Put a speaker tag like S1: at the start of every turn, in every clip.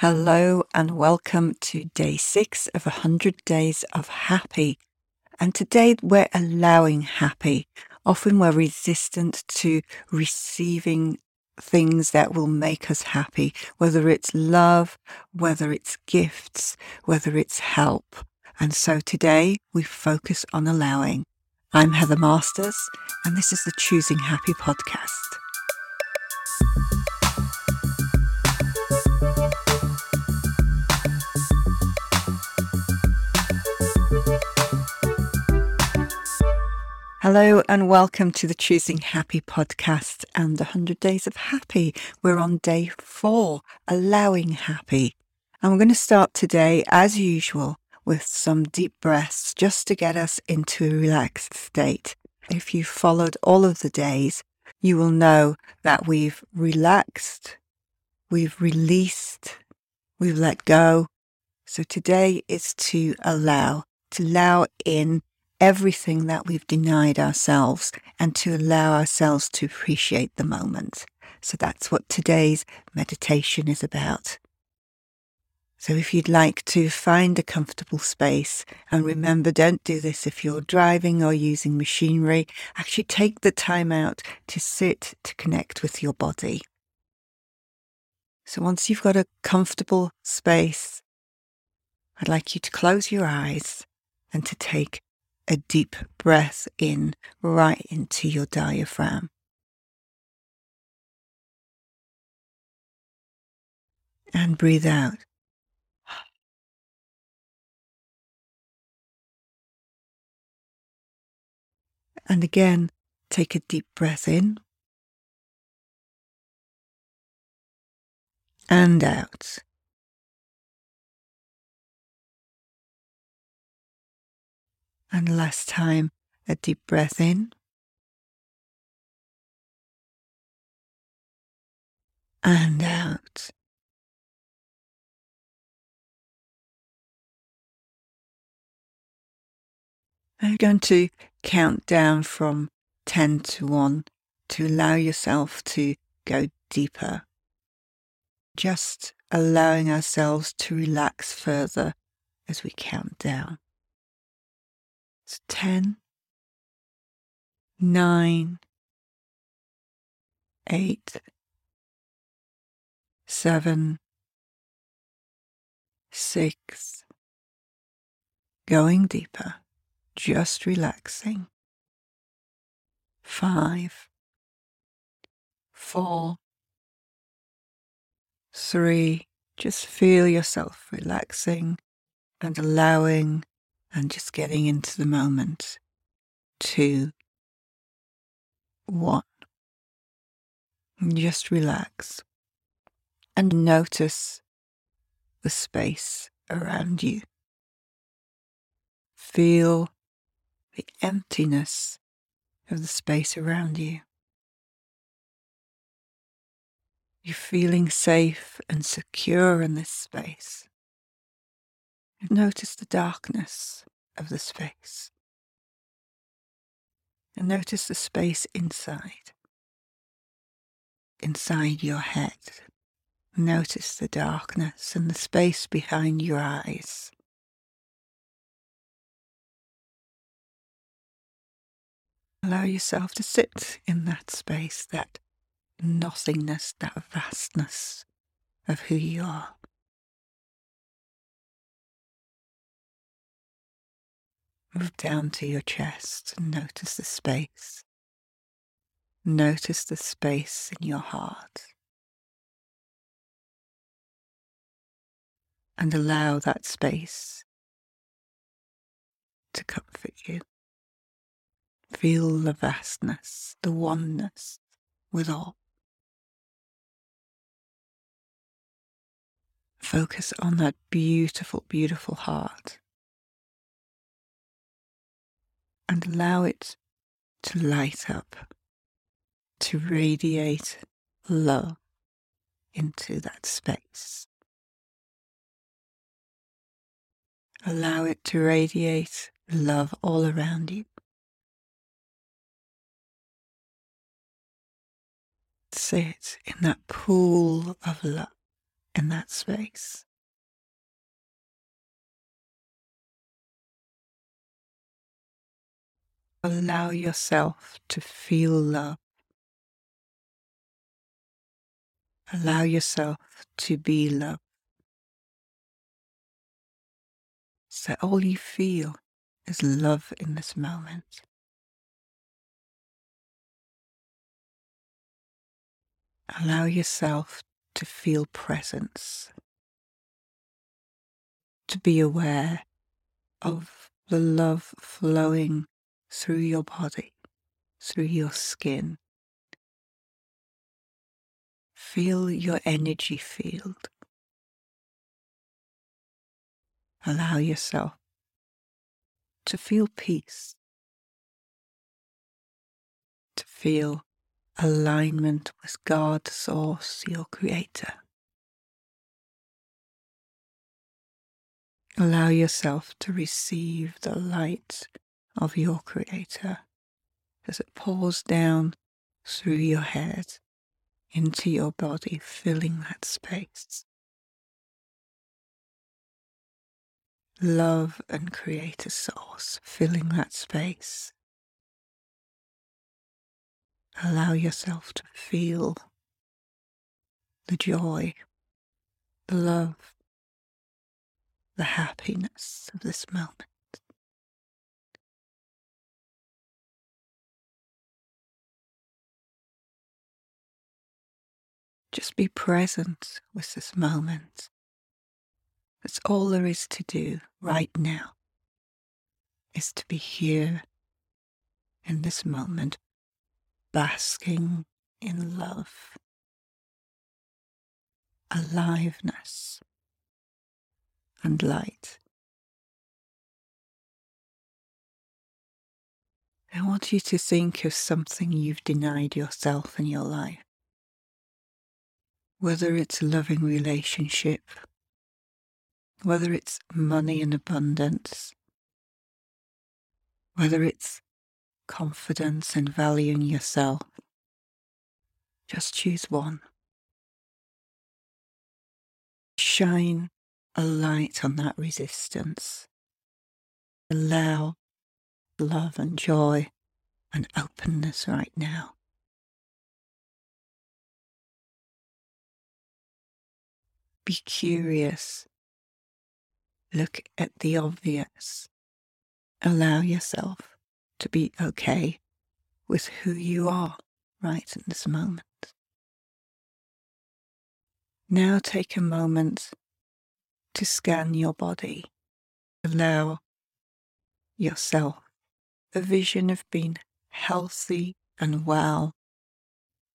S1: Hello and welcome to day six of 100 days of happy. And today we're allowing happy. Often we're resistant to receiving things that will make us happy, whether it's love, whether it's gifts, whether it's help. And so today we focus on allowing. I'm Heather Masters, and this is the Choosing Happy podcast. Hello and welcome to the Choosing Happy podcast and the 100 Days of Happy. We're on day four, allowing happy. And we're going to start today, as usual, with some deep breaths just to get us into a relaxed state. If you followed all of the days, you will know that we've relaxed, we've released, we've let go. So today is to allow, to allow in everything that we've denied ourselves and to allow ourselves to appreciate the moment. So that's what today's meditation is about. So if you'd like to find a comfortable space, and remember, don't do this if you're driving or using machinery, actually take the time out to sit to connect with your body. So once you've got a comfortable space, I'd like you to close your eyes and to take a deep breath in right into your diaphragm. And breathe out. And again, take a deep breath in and out. And last time, a deep breath in. And out. I'm going to count down from 10 to 1 to allow yourself to go deeper. Just allowing ourselves to relax further as we count down. It's 10, 9, 8, 7, 6, going deeper, just relaxing. 5, 4, 3, just feel yourself relaxing and allowing and just getting into the moment. Two, one. Just relax and notice the space around you. Feel the emptiness of the space around you. You're feeling safe and secure in this space. Notice the darkness of the space. And notice the space inside. Inside your head. Notice the darkness and the space behind your eyes. Allow yourself to sit in that space, that nothingness, that vastness of who you are. Move down to your chest and notice the space. Notice the space in your heart. And allow that space to comfort you. Feel the vastness, the oneness with all. Focus on that beautiful, beautiful heart and allow it to light up, to radiate love into that space. Allow it to radiate love all around you. Sit in that pool of love, in that space. Allow yourself to feel love. Allow yourself to be love. So all you feel is love in this moment. Allow yourself to feel presence, to be aware of the love flowing through your body, through your skin. Feel your energy field. Allow yourself to feel peace, to feel alignment with God, Source, your Creator. Allow yourself to receive the light of your Creator as it pours down through your head into your body, filling that space. Love and Creator Source filling that space. Allow yourself to feel the joy, the love, the happiness of this moment. Just be present with this moment. That's all there is to do right now, is to be here in this moment, basking in love, aliveness, and light. I want you to think of something you've denied yourself in your life. Whether it's a loving relationship, whether it's money and abundance, whether it's confidence and valuing yourself. Just choose one. Shine a light on that resistance. Allow love and joy and openness right now. Be curious. Look at the obvious. Allow yourself to be okay with who you are right in this moment. Now take a moment to scan your body. Allow yourself a vision of being healthy and well,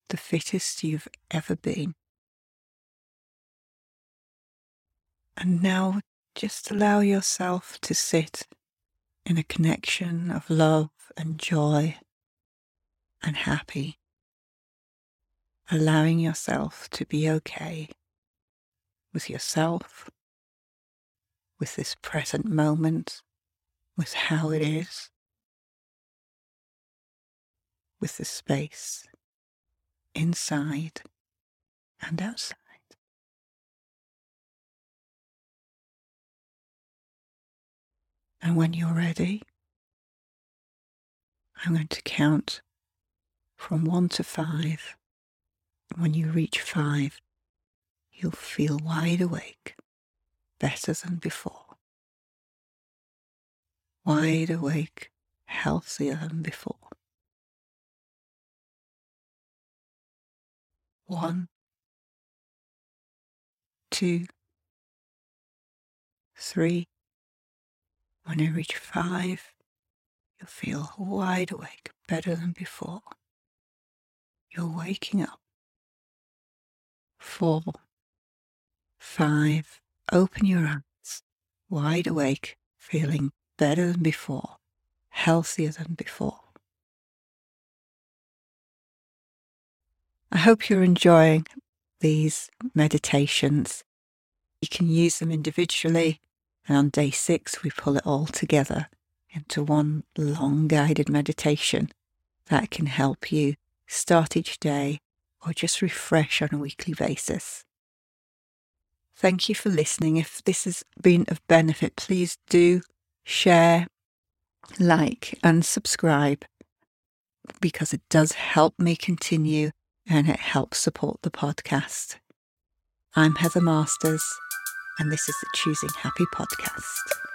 S1: the fittest you've ever been. And now just allow yourself to sit in a connection of love and joy and happy, allowing yourself to be okay with yourself, with this present moment, with how it is, with the space inside and outside. And when you're ready, I'm going to count from one to five. When you reach five, you'll feel wide awake, better than before. Wide awake, healthier than before. One, two, three, when I reach five, you'll feel wide awake, better than before. You're waking up. Four, five, open your eyes, wide awake, feeling better than before, healthier than before. I hope you're enjoying these meditations. You can use them individually and on day six, we pull it all together into one long guided meditation that can help you start each day or just refresh on a weekly basis. Thank you for listening. If this has been of benefit, please do share, like, and subscribe because it does help me continue and it helps support the podcast. I'm Heather Masters, and this is the Choosing Happy podcast.